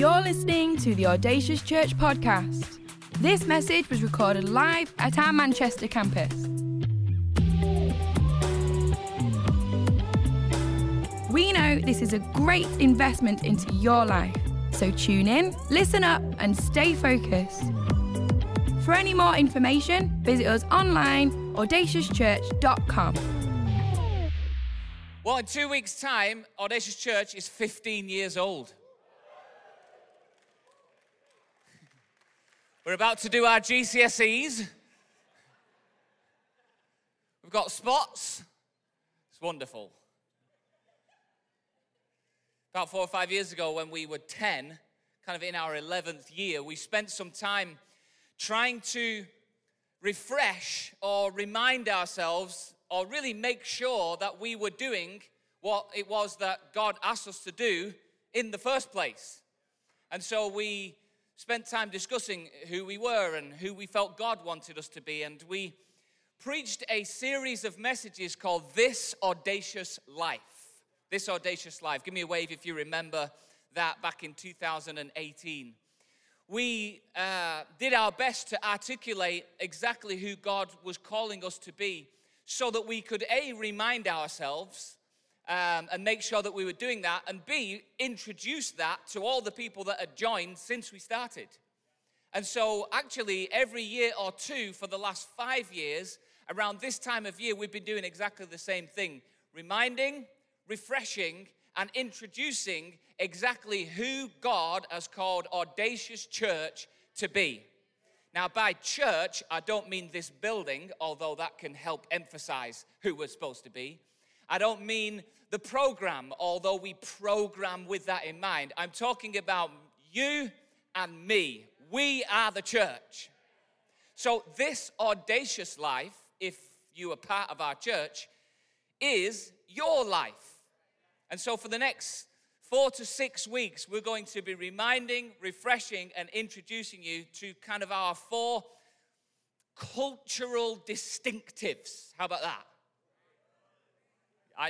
You're listening to the Audacious Church podcast. This message was recorded live at our Manchester campus. We know this is a great investment into your life, so tune in, listen up, and stay focused. For any more information, visit us online, audaciouschurch.com. Well, in two weeks' time, Audacious Church is 15 years old. We're about to do our GCSEs. We've got spots. It's wonderful. About four or five years ago, when we were 10, kind of in our 11th year, we spent some time trying to refresh or remind ourselves or really make sure that we were doing what it was that God asked us to do in the first place. And so we spent time discussing who we were and who we felt God wanted us to be. And we preached a series of messages called This Audacious Life. This Audacious Life. Give me a wave if you remember that back in 2018. We uh, did our best to articulate exactly who God was calling us to be so that we could A, remind ourselves um, and make sure that we were doing that, and B, introduce that to all the people that had joined since we started. And so, actually, every year or two for the last five years, around this time of year, we've been doing exactly the same thing reminding, refreshing, and introducing exactly who God has called Audacious Church to be. Now, by church, I don't mean this building, although that can help emphasize who we're supposed to be. I don't mean the program, although we program with that in mind. I'm talking about you and me. We are the church. So, this audacious life, if you are part of our church, is your life. And so, for the next four to six weeks, we're going to be reminding, refreshing, and introducing you to kind of our four cultural distinctives. How about that?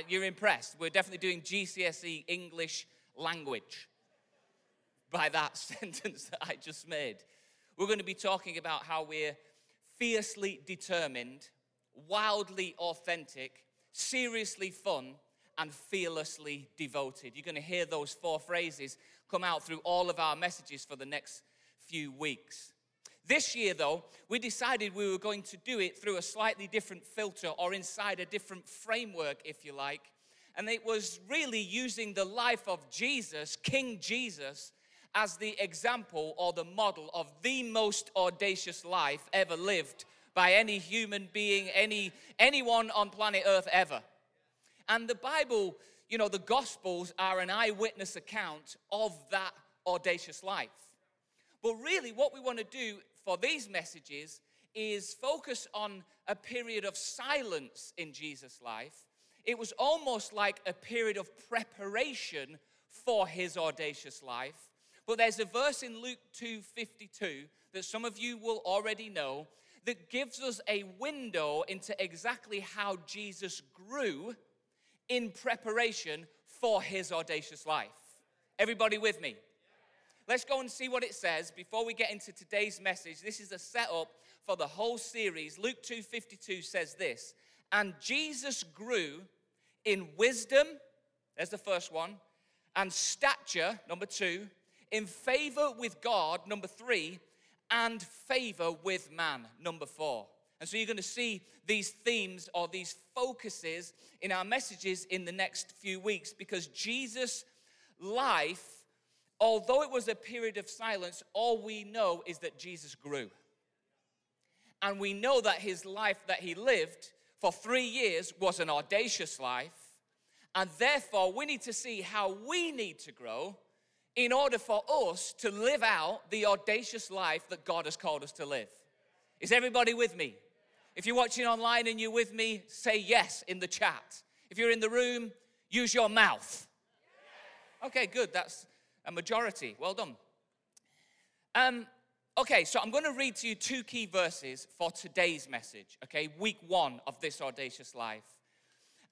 You're impressed. We're definitely doing GCSE English language by that sentence that I just made. We're going to be talking about how we're fiercely determined, wildly authentic, seriously fun, and fearlessly devoted. You're going to hear those four phrases come out through all of our messages for the next few weeks. This year, though, we decided we were going to do it through a slightly different filter or inside a different framework, if you like. And it was really using the life of Jesus, King Jesus, as the example or the model of the most audacious life ever lived by any human being, any anyone on planet Earth ever. And the Bible, you know, the Gospels are an eyewitness account of that audacious life. But really, what we want to do for these messages is focus on a period of silence in Jesus' life. It was almost like a period of preparation for his audacious life. But there's a verse in Luke 2:52 that some of you will already know that gives us a window into exactly how Jesus grew in preparation for his audacious life. Everybody with me? Let's go and see what it says before we get into today's message. This is a setup for the whole series. Luke 2:52 says this, and Jesus grew in wisdom, there's the first one, and stature, number 2, in favor with God, number 3, and favor with man, number 4. And so you're going to see these themes or these focuses in our messages in the next few weeks because Jesus' life although it was a period of silence, all we know is that Jesus grew. And we know that his life that he lived for three years was an audacious life. And therefore, we need to see how we need to grow in order for us to live out the audacious life that God has called us to live. Is everybody with me? If you're watching online and you're with me, say yes in the chat. If you're in the room, use your mouth. Okay, good. That's a majority. Well done. Um, okay, so I'm going to read to you two key verses for today's message, okay, week one of this audacious life.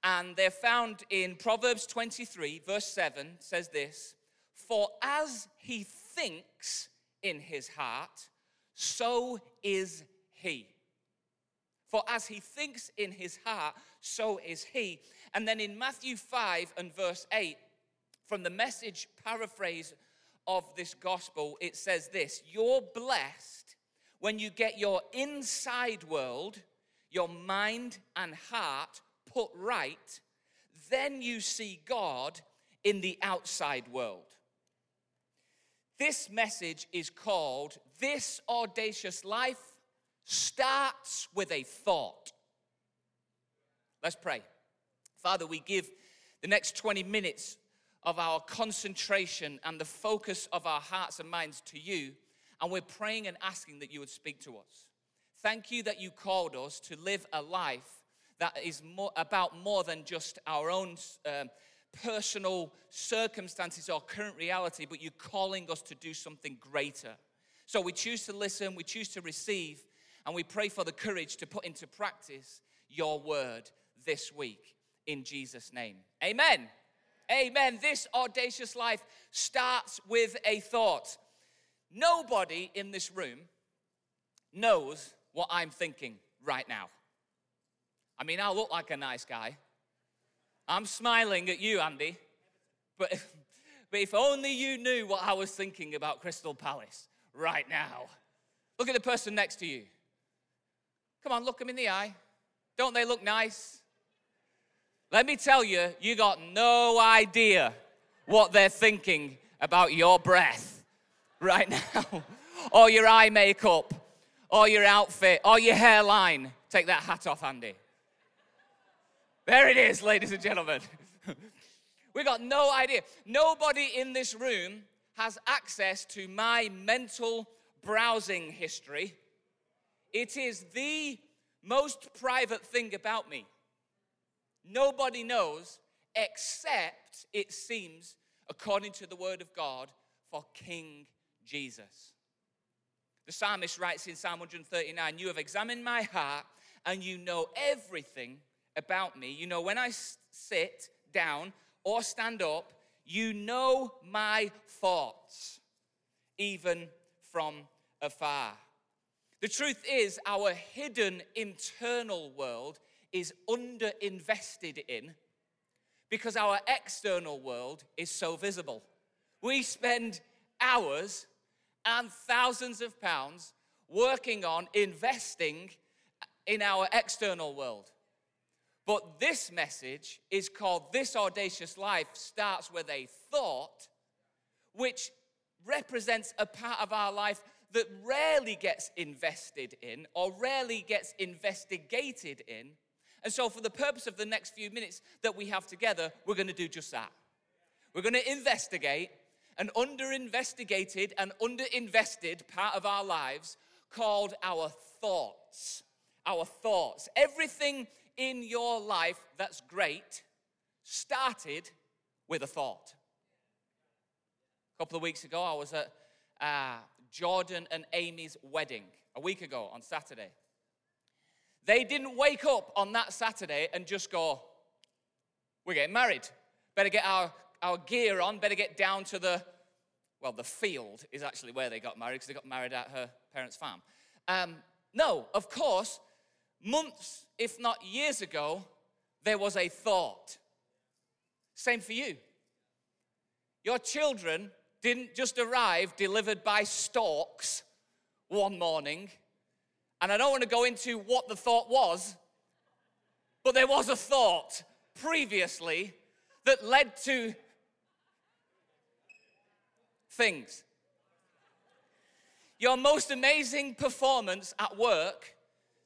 And they're found in Proverbs 23, verse 7 says this For as he thinks in his heart, so is he. For as he thinks in his heart, so is he. And then in Matthew 5 and verse 8, from the message paraphrase of this gospel, it says this You're blessed when you get your inside world, your mind and heart put right, then you see God in the outside world. This message is called This Audacious Life Starts with a Thought. Let's pray. Father, we give the next 20 minutes of our concentration and the focus of our hearts and minds to you, and we're praying and asking that you would speak to us. Thank you that you called us to live a life that is more, about more than just our own um, personal circumstances or current reality, but you're calling us to do something greater. So we choose to listen, we choose to receive, and we pray for the courage to put into practice your word this week in Jesus' name. Amen. Amen. This audacious life starts with a thought. Nobody in this room knows what I'm thinking right now. I mean, I look like a nice guy. I'm smiling at you, Andy. But, but if only you knew what I was thinking about Crystal Palace right now. Look at the person next to you. Come on, look them in the eye. Don't they look nice? Let me tell you, you got no idea what they're thinking about your breath right now, or your eye makeup, or your outfit, or your hairline. Take that hat off, Andy. There it is, ladies and gentlemen. we got no idea. Nobody in this room has access to my mental browsing history. It is the most private thing about me. Nobody knows except, it seems, according to the word of God, for King Jesus. The psalmist writes in Psalm 139 You have examined my heart, and you know everything about me. You know, when I sit down or stand up, you know my thoughts, even from afar. The truth is, our hidden internal world is underinvested in because our external world is so visible. We spend hours and thousands of pounds working on investing in our external world. But this message is called This Audacious Life Starts with a Thought, which represents a part of our life that rarely gets invested in or rarely gets investigated in. And so, for the purpose of the next few minutes that we have together, we're going to do just that. We're going to investigate an under investigated and under invested part of our lives called our thoughts. Our thoughts. Everything in your life that's great started with a thought. A couple of weeks ago, I was at uh, Jordan and Amy's wedding a week ago on Saturday. They didn't wake up on that Saturday and just go, We're getting married. Better get our, our gear on, better get down to the, well, the field is actually where they got married because they got married at her parents' farm. Um, no, of course, months, if not years ago, there was a thought. Same for you. Your children didn't just arrive delivered by storks one morning. And I don't want to go into what the thought was, but there was a thought previously that led to things. Your most amazing performance at work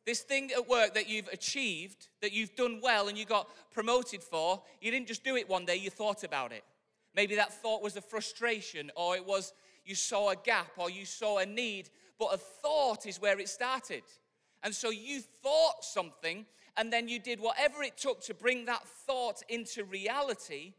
this thing at work that you've achieved, that you've done well and you got promoted for, you didn't just do it one day, you thought about it. Maybe that thought was a frustration, or it was you saw a gap, or you saw a need, but a thought is where it started. And so you thought something, and then you did whatever it took to bring that thought into reality,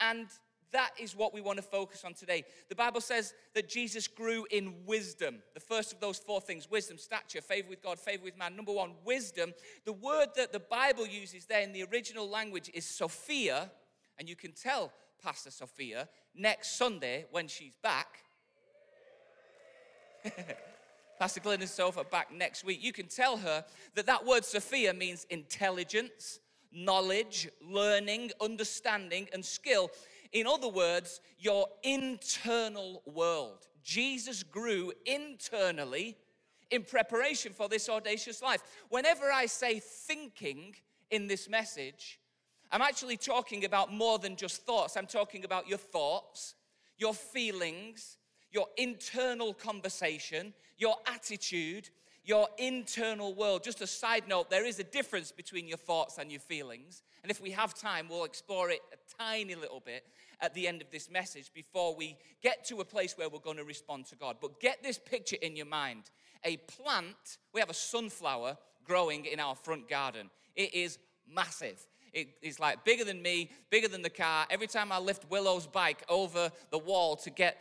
and that is what we want to focus on today. The Bible says that Jesus grew in wisdom. The first of those four things wisdom, stature, favor with God, favor with man. Number one, wisdom. The word that the Bible uses there in the original language is Sophia, and you can tell Pastor Sophia next Sunday when she's back. Pastor Glenn and Sophia back next week. You can tell her that that word Sophia means intelligence, knowledge, learning, understanding, and skill. In other words, your internal world. Jesus grew internally in preparation for this audacious life. Whenever I say thinking in this message, I'm actually talking about more than just thoughts. I'm talking about your thoughts, your feelings, your internal conversation, your attitude, your internal world. Just a side note, there is a difference between your thoughts and your feelings. And if we have time, we'll explore it a tiny little bit at the end of this message before we get to a place where we're going to respond to God. But get this picture in your mind a plant, we have a sunflower growing in our front garden. It is massive. It is like bigger than me, bigger than the car. Every time I lift Willow's bike over the wall to get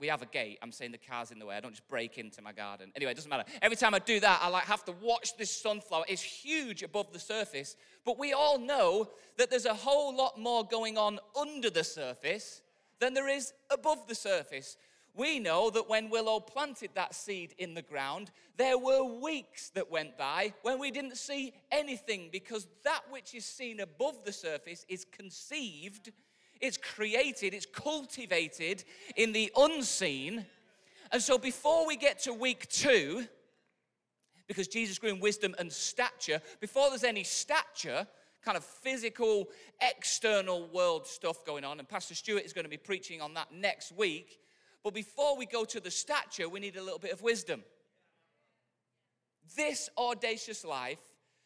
we have a gate. I'm saying the car's in the way. I don't just break into my garden. Anyway, it doesn't matter. Every time I do that, I like have to watch this sunflower. It's huge above the surface, but we all know that there's a whole lot more going on under the surface than there is above the surface. We know that when Willow planted that seed in the ground, there were weeks that went by when we didn't see anything because that which is seen above the surface is conceived it's created, it's cultivated in the unseen. And so before we get to week two, because Jesus grew in wisdom and stature, before there's any stature, kind of physical, external world stuff going on, and Pastor Stewart is going to be preaching on that next week. But before we go to the stature, we need a little bit of wisdom. This audacious life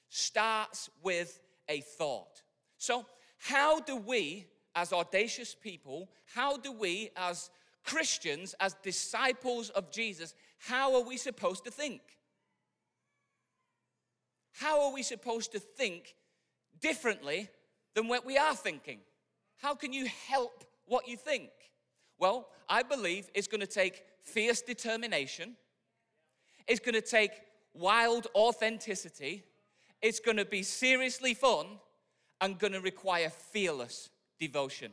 starts with a thought. So, how do we as audacious people, how do we, as Christians, as disciples of Jesus, how are we supposed to think? How are we supposed to think differently than what we are thinking? How can you help what you think? Well, I believe it's going to take fierce determination, it's going to take wild authenticity, it's going to be seriously fun, and going to require fearless devotion.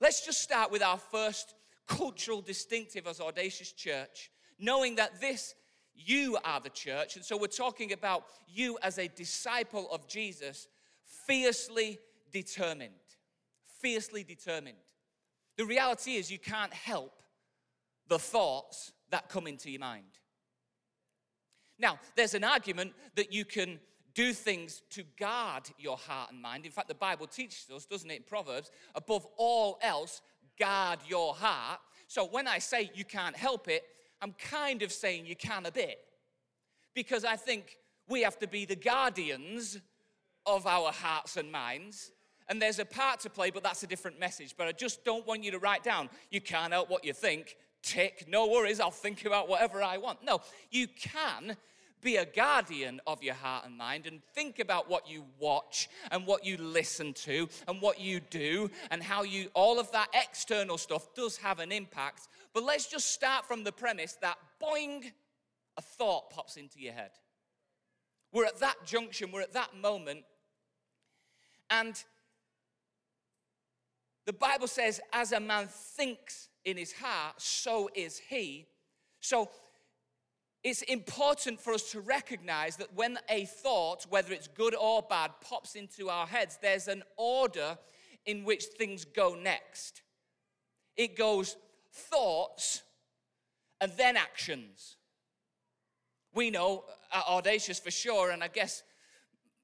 Let's just start with our first cultural distinctive as Audacious Church, knowing that this, you are the church. And so we're talking about you as a disciple of Jesus, fiercely determined. Fiercely determined. The reality is, you can't help the thoughts that come into your mind. Now, there's an argument that you can do things to guard your heart and mind. In fact, the Bible teaches us, doesn't it, in Proverbs, above all else, guard your heart. So when I say you can't help it, I'm kind of saying you can a bit. Because I think we have to be the guardians of our hearts and minds. And there's a part to play, but that's a different message. But I just don't want you to write down, you can't help what you think. Tick, no worries, I'll think about whatever I want. No, you can be a guardian of your heart and mind and think about what you watch and what you listen to and what you do and how you, all of that external stuff does have an impact. But let's just start from the premise that boing, a thought pops into your head. We're at that junction, we're at that moment, and the Bible says, as a man thinks in his heart, so is he. So it's important for us to recognize that when a thought, whether it's good or bad, pops into our heads, there's an order in which things go next. It goes thoughts and then actions. We know uh, audacious for sure, and I guess,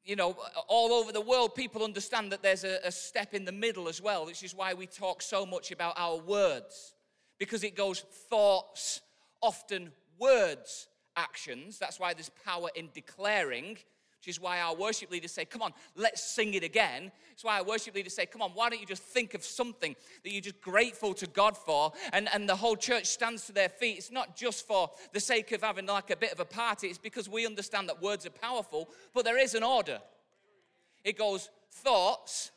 you know, all over the world, people understand that there's a, a step in the middle as well, which is why we talk so much about our words, because it goes thoughts, often words actions. That's why there's power in declaring, which is why our worship leaders say, Come on, let's sing it again. It's why our worship leaders say, Come on, why don't you just think of something that you're just grateful to God for? And, and the whole church stands to their feet. It's not just for the sake of having like a bit of a party, it's because we understand that words are powerful, but there is an order. It goes thoughts,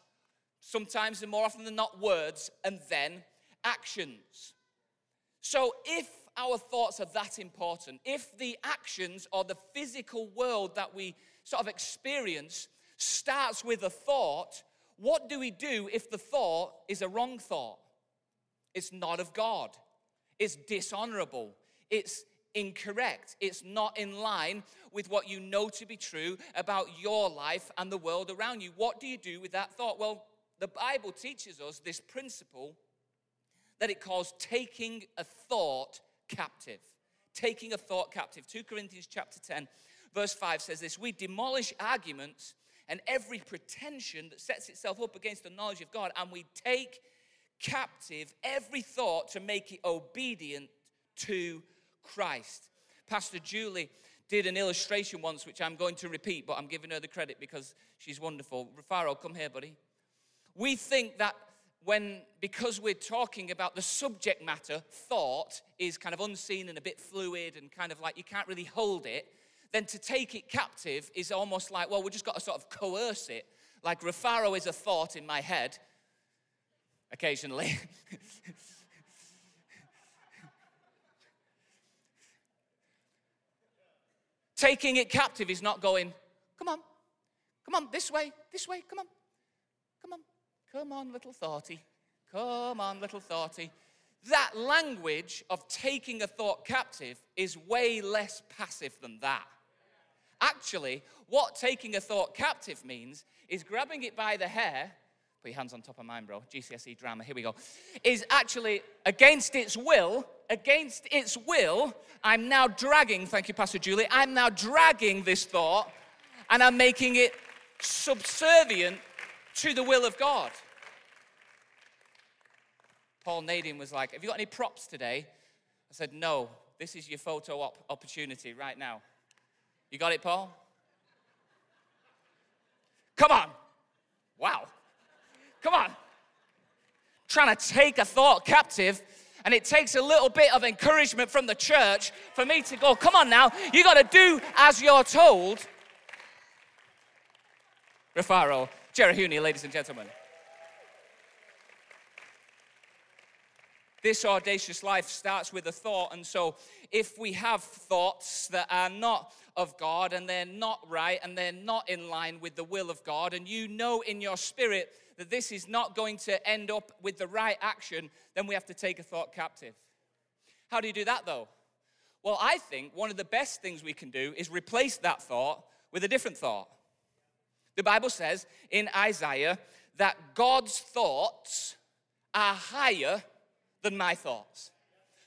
sometimes and more often than not words, and then actions. So if our thoughts are that important, if the actions or the physical world that we sort of experience starts with a thought, what do we do if the thought is a wrong thought? It's not of God. It's dishonorable. It's incorrect. It's not in line with what you know to be true about your life and the world around you. What do you do with that thought? Well, the Bible teaches us this principle that it calls taking a thought captive. Taking a thought captive. 2 Corinthians chapter 10, verse 5 says this We demolish arguments and every pretension that sets itself up against the knowledge of God, and we take captive every thought to make it obedient to Christ. Pastor Julie did an illustration once, which I'm going to repeat, but I'm giving her the credit because she's wonderful. Rafaro, come here, buddy. We think that when, because we're talking about the subject matter, thought is kind of unseen and a bit fluid and kind of like you can't really hold it, then to take it captive is almost like, well, we've just got to sort of coerce it. Like Rafaro is a thought in my head, occasionally. Taking it captive is not going, come on, come on, this way, this way, come on, come on, little thoughty, come on, little thoughty. That language of taking a thought captive is way less passive than that. Actually, what taking a thought captive means is grabbing it by the hair Put your hands on top of mine, bro. GCSE drama, here we go. Is actually against its will, against its will, I'm now dragging, thank you, Pastor Julie, I'm now dragging this thought and I'm making it subservient to the will of God. Paul Nadine was like, Have you got any props today? I said, No, this is your photo op- opportunity right now. You got it, Paul? Come on. Wow. Come on. Trying to take a thought captive. And it takes a little bit of encouragement from the church for me to go, come on now, you got to do as you're told. Rafaro, Jerry ladies and gentlemen. This audacious life starts with a thought, and so if we have thoughts that are not of God and they're not right and they're not in line with the will of God, and you know in your spirit that this is not going to end up with the right action, then we have to take a thought captive. How do you do that though? Well, I think one of the best things we can do is replace that thought with a different thought. The Bible says in Isaiah that God's thoughts are higher than my thoughts.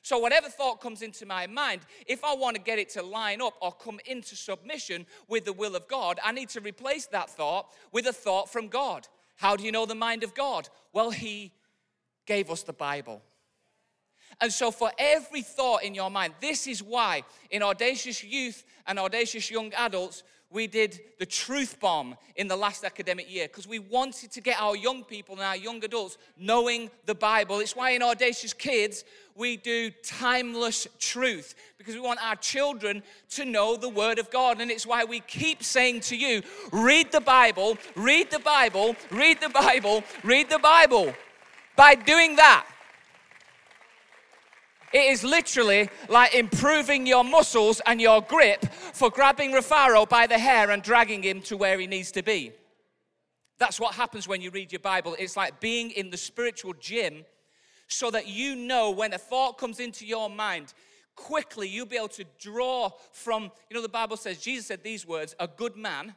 So, whatever thought comes into my mind, if I want to get it to line up or come into submission with the will of God, I need to replace that thought with a thought from God. How do you know the mind of God? Well, He gave us the Bible. And so, for every thought in your mind, this is why in Audacious Youth and Audacious Young Adults, we did the truth bomb in the last academic year because we wanted to get our young people and our young adults knowing the Bible. It's why in Audacious Kids, we do timeless truth because we want our children to know the Word of God. And it's why we keep saying to you read the Bible, read the Bible, read the Bible, read the Bible. By doing that, it is literally like improving your muscles and your grip for grabbing Rafaro by the hair and dragging him to where he needs to be. That's what happens when you read your Bible. It's like being in the spiritual gym so that you know when a thought comes into your mind, quickly you'll be able to draw from, you know, the Bible says, Jesus said these words a good man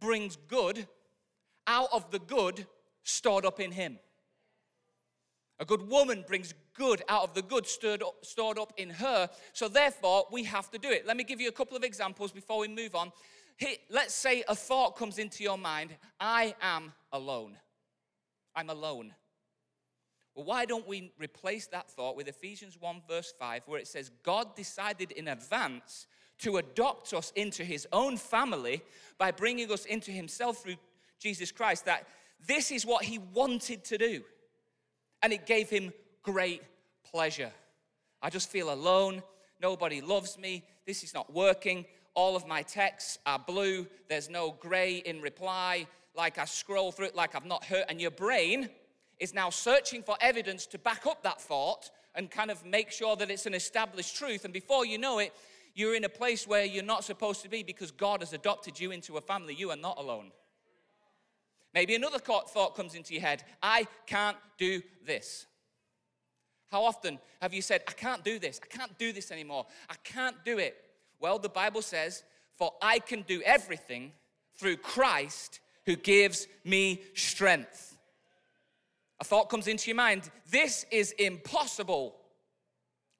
brings good out of the good stored up in him. A good woman brings good out of the good stored up, stored up in her. So, therefore, we have to do it. Let me give you a couple of examples before we move on. Let's say a thought comes into your mind I am alone. I'm alone. Well, why don't we replace that thought with Ephesians 1, verse 5, where it says, God decided in advance to adopt us into his own family by bringing us into himself through Jesus Christ, that this is what he wanted to do. And it gave him great pleasure. I just feel alone. Nobody loves me. This is not working. All of my texts are blue. There's no gray in reply. Like I scroll through it like I've not heard. And your brain, is now searching for evidence to back up that thought and kind of make sure that it's an established truth. And before you know it, you're in a place where you're not supposed to be because God has adopted you into a family. You are not alone. Maybe another thought comes into your head I can't do this. How often have you said, I can't do this, I can't do this anymore, I can't do it? Well, the Bible says, For I can do everything through Christ who gives me strength. A thought comes into your mind this is impossible.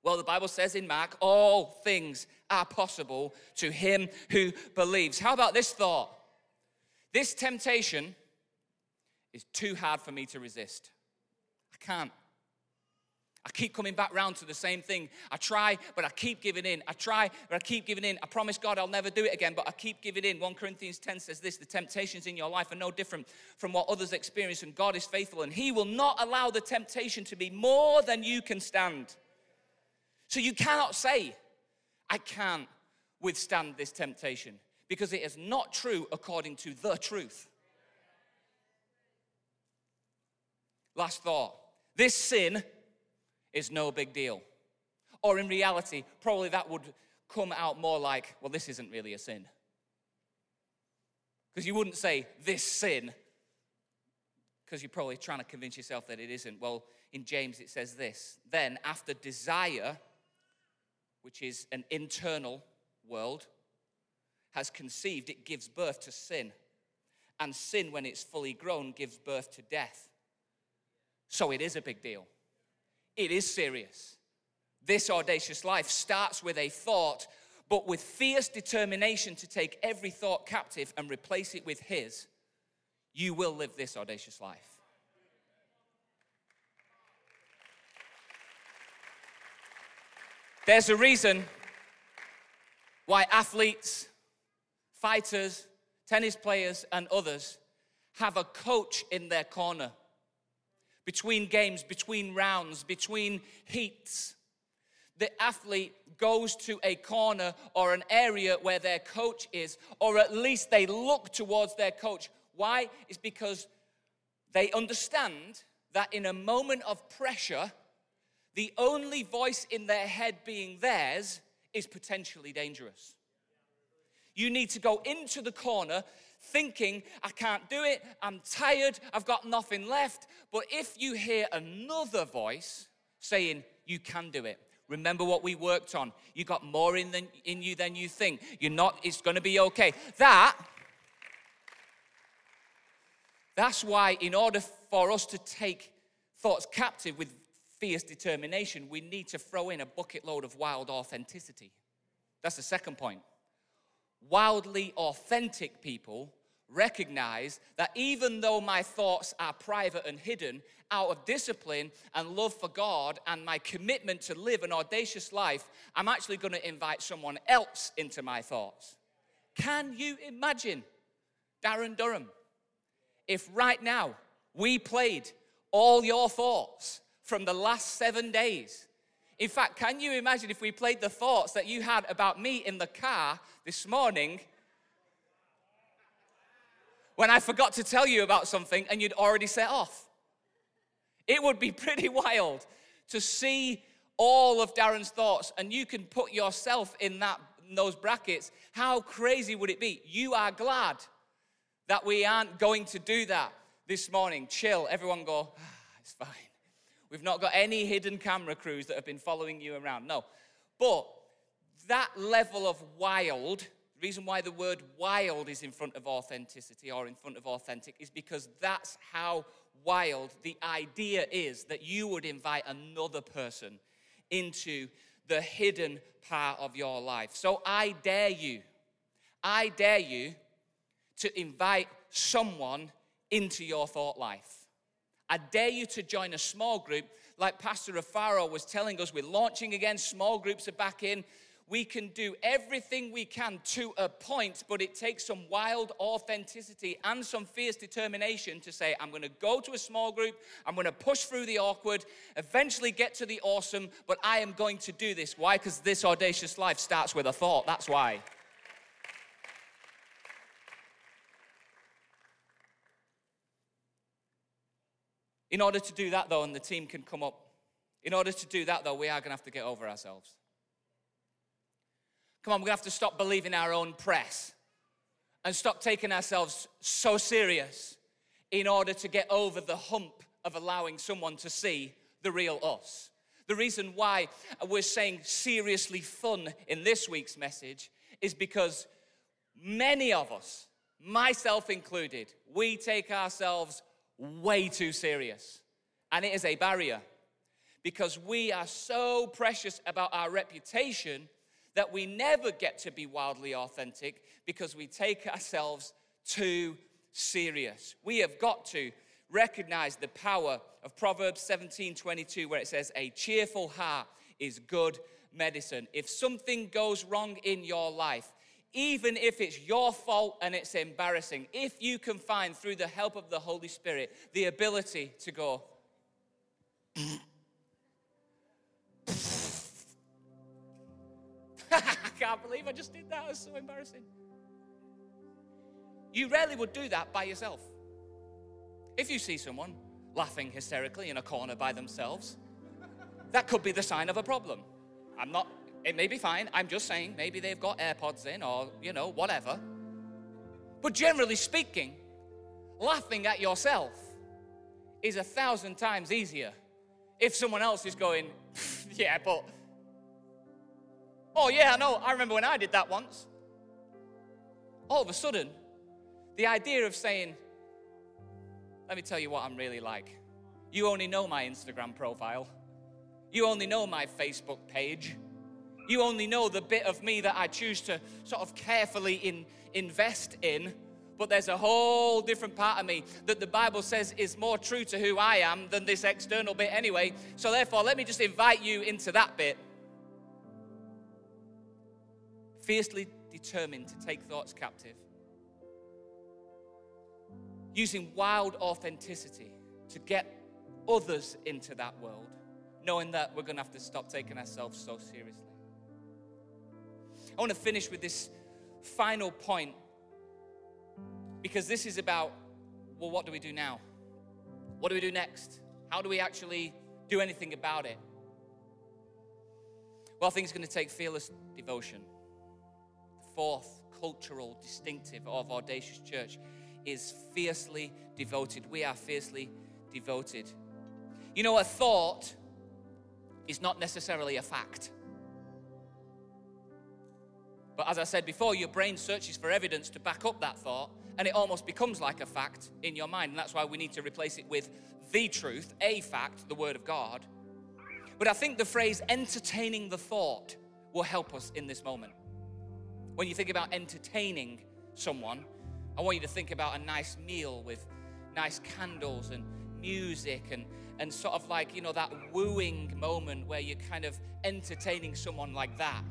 Well, the Bible says in Mark, all things are possible to him who believes. How about this thought? This temptation is too hard for me to resist. I can't. I keep coming back round to the same thing. I try, but I keep giving in. I try, but I keep giving in. I promise God I'll never do it again, but I keep giving in. 1 Corinthians 10 says this the temptations in your life are no different from what others experience, and God is faithful, and He will not allow the temptation to be more than you can stand. So you cannot say, I can't withstand this temptation, because it is not true according to the truth. Last thought this sin is no big deal. Or in reality, probably that would come out more like, well, this isn't really a sin. Because you wouldn't say this sin, because you're probably trying to convince yourself that it isn't. Well, in James it says this then, after desire, which is an internal world, has conceived, it gives birth to sin. And sin, when it's fully grown, gives birth to death. So it is a big deal. It is serious. This audacious life starts with a thought, but with fierce determination to take every thought captive and replace it with His, you will live this audacious life. There's a reason why athletes, fighters, tennis players, and others have a coach in their corner between games, between rounds, between heats. The athlete goes to a corner or an area where their coach is, or at least they look towards their coach. Why? It's because they understand that in a moment of pressure, the only voice in their head being theirs is potentially dangerous. You need to go into the corner thinking, I can't do it, I'm tired, I've got nothing left. But if you hear another voice saying, You can do it, remember what we worked on, you got more in, than, in you than you think, you're not, it's gonna be okay. That, that's why, in order for us to take thoughts captive with fierce determination, we need to throw in a bucket load of wild authenticity. That's the second point wildly authentic people recognize that even though my thoughts are private and hidden, out of discipline and love for God and my commitment to live an audacious life, I'm actually going to invite someone else into my thoughts. Can you imagine, Darren Durham, if right now we played all your thoughts from the last seven days? In fact, can you imagine if we played the thoughts that you had about me in the car this morning when I forgot to tell you about something and you'd already set off? It would be pretty wild to see all of Darren's thoughts and you can put yourself in that in those brackets. How crazy would it be? You are glad that we aren't going to do that this morning. Chill, everyone go, ah, it's fine. We've not got any hidden camera crews that have been following you around. No. But that level of wild, the reason why the word wild is in front of authenticity or in front of authentic is because that's how wild the idea is that you would invite another person into the hidden part of your life. So I dare you, I dare you to invite someone into your thought life. I dare you to join a small group. Like Pastor Afaro was telling us, we're launching again, small groups are back in. We can do everything we can to a point, but it takes some wild authenticity and some fierce determination to say, I'm going to go to a small group, I'm going to push through the awkward, eventually get to the awesome, but I am going to do this. Why? Because this audacious life starts with a thought. That's why. In order to do that, though, and the team can come up, in order to do that, though, we are going to have to get over ourselves. Come on, we're going to have to stop believing our own press and stop taking ourselves so serious in order to get over the hump of allowing someone to see the real us. The reason why we're saying seriously fun in this week's message is because many of us, myself included, we take ourselves way too serious. And it is a barrier because we are so precious about our reputation that we never get to be wildly authentic because we take ourselves too serious. We have got to recognize the power of Proverbs 17 22, where it says, A cheerful heart is good medicine. If something goes wrong in your life, even if it's your fault and it's embarrassing, if you can find through the help of the Holy Spirit the ability to go, I can't believe I just did that. It was so embarrassing. You rarely would do that by yourself. If you see someone laughing hysterically in a corner by themselves, that could be the sign of a problem. I'm not, it may be fine. I'm just saying maybe they've got AirPods in or, you know, whatever. But generally speaking, laughing at yourself is a thousand times easier if someone else is going, yeah, but, oh, yeah, I know, I remember when I did that once. All of a sudden, the idea of saying, let me tell you what I'm really like. You only know my Instagram profile. You only know my Facebook page. You only know the bit of me that I choose to sort of carefully in, invest in. But there's a whole different part of me that the Bible says is more true to who I am than this external bit anyway. So, therefore, let me just invite you into that bit. Fiercely determined to take thoughts captive. Using wild authenticity to get others into that world, knowing that we're going to have to stop taking ourselves so seriously. I want to finish with this final point because this is about well, what do we do now? What do we do next? How do we actually do anything about it? Well, I think it's going to take fearless devotion. The fourth cultural distinctive of Audacious Church is fiercely devoted. We are fiercely devoted. You know, a thought is not necessarily a fact. But as I said before, your brain searches for evidence to back up that thought, and it almost becomes like a fact in your mind. And that's why we need to replace it with the truth, a fact, the Word of God. But I think the phrase entertaining the thought will help us in this moment. When you think about entertaining someone, I want you to think about a nice meal with nice candles and music and, and sort of like, you know, that wooing moment where you're kind of entertaining someone like that.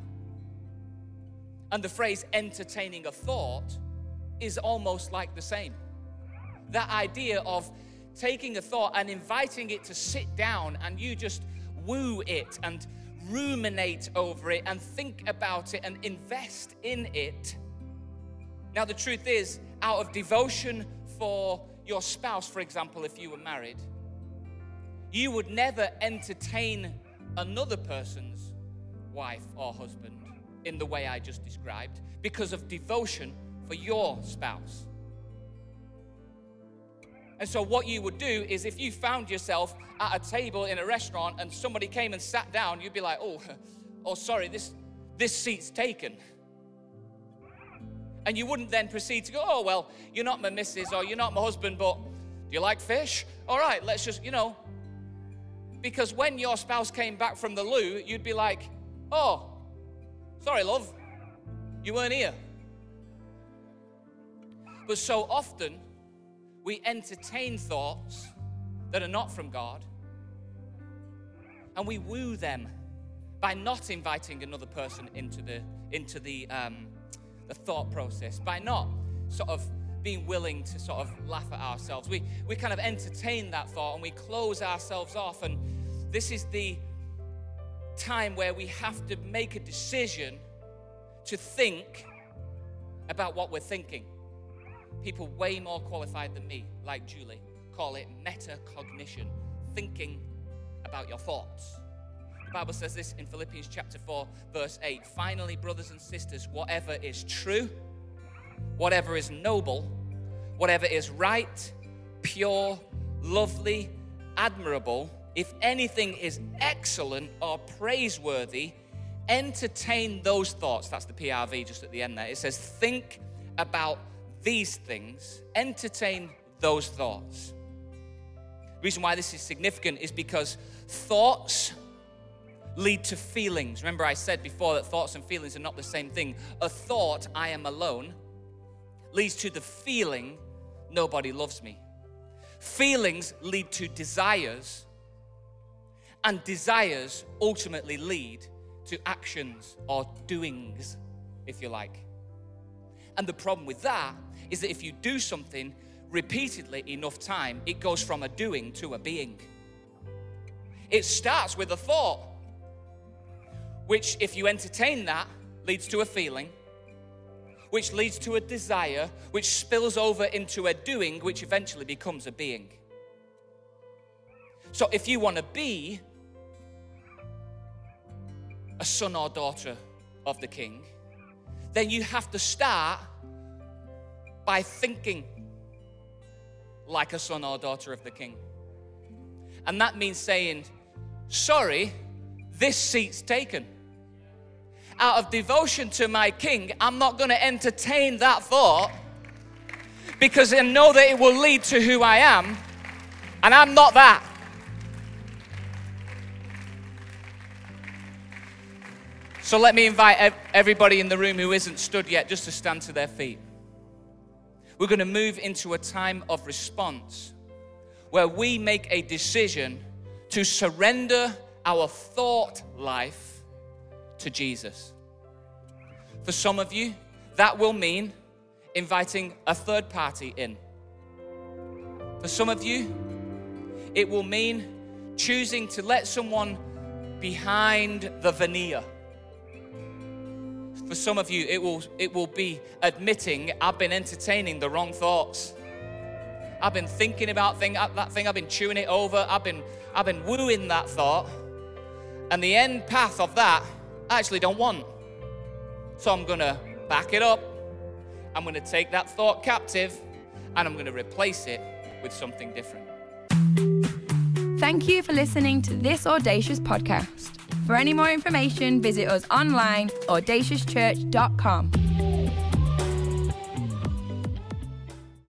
And the phrase entertaining a thought is almost like the same. That idea of taking a thought and inviting it to sit down and you just woo it and ruminate over it and think about it and invest in it. Now, the truth is, out of devotion for your spouse, for example, if you were married, you would never entertain another person's wife or husband in the way I just described because of devotion for your spouse. And so, what you would do is if you found yourself at a table in a restaurant and somebody came and sat down, you'd be like, oh, oh, sorry, this, this seat's taken. And you wouldn't then proceed to go, oh, well, you're not my missus or you're not my husband, but do you like fish? All right, let's just, you know. Because when your spouse came back from the loo, you'd be like, oh, Sorry, love, you weren't here. But so often, we entertain thoughts that are not from God, and we woo them by not inviting another person into the into the um, the thought process, by not sort of being willing to sort of laugh at ourselves. We we kind of entertain that thought and we close ourselves off, and this is the time where we have to make a decision to think about what we're thinking. People way more qualified than me, like Julie, call it metacognition, thinking about your thoughts. The Bible says this in Philippians chapter 4, verse 8. Finally, brothers and sisters, whatever is true, whatever is noble, whatever is right, pure, lovely, admirable, if anything is excellent or praiseworthy, entertain those thoughts. That's the PRV just at the end there. It says, think about these things, entertain those thoughts. The reason why this is significant is because thoughts lead to feelings. Remember, I said before that thoughts and feelings are not the same thing. A thought, I am alone, leads to the feeling, nobody loves me. Feelings lead to desires, and desires ultimately lead to actions or doings, if you like. And the problem with that is that if you do something repeatedly enough time, it goes from a doing to a being. It starts with a thought, which, if you entertain that, leads to a feeling, which leads to a desire, which spills over into a doing, which eventually becomes a being. So, if you want to be a son or daughter of the king, then you have to start by thinking like a son or daughter of the king. And that means saying, Sorry, this seat's taken. Out of devotion to my king, I'm not going to entertain that thought because I know that it will lead to who I am, and I'm not that. So let me invite everybody in the room who isn't stood yet just to stand to their feet. We're going to move into a time of response where we make a decision to surrender our thought life to Jesus. For some of you, that will mean inviting a third party in. For some of you, it will mean choosing to let someone behind the veneer for some of you, it will, it will be admitting I've been entertaining the wrong thoughts. I've been thinking about thing, uh, that thing, I've been chewing it over, I've been, I've been wooing that thought. And the end path of that, I actually don't want. So I'm going to back it up. I'm going to take that thought captive and I'm going to replace it with something different. Thank you for listening to this Audacious podcast. For any more information, visit us online, at audaciouschurch.com.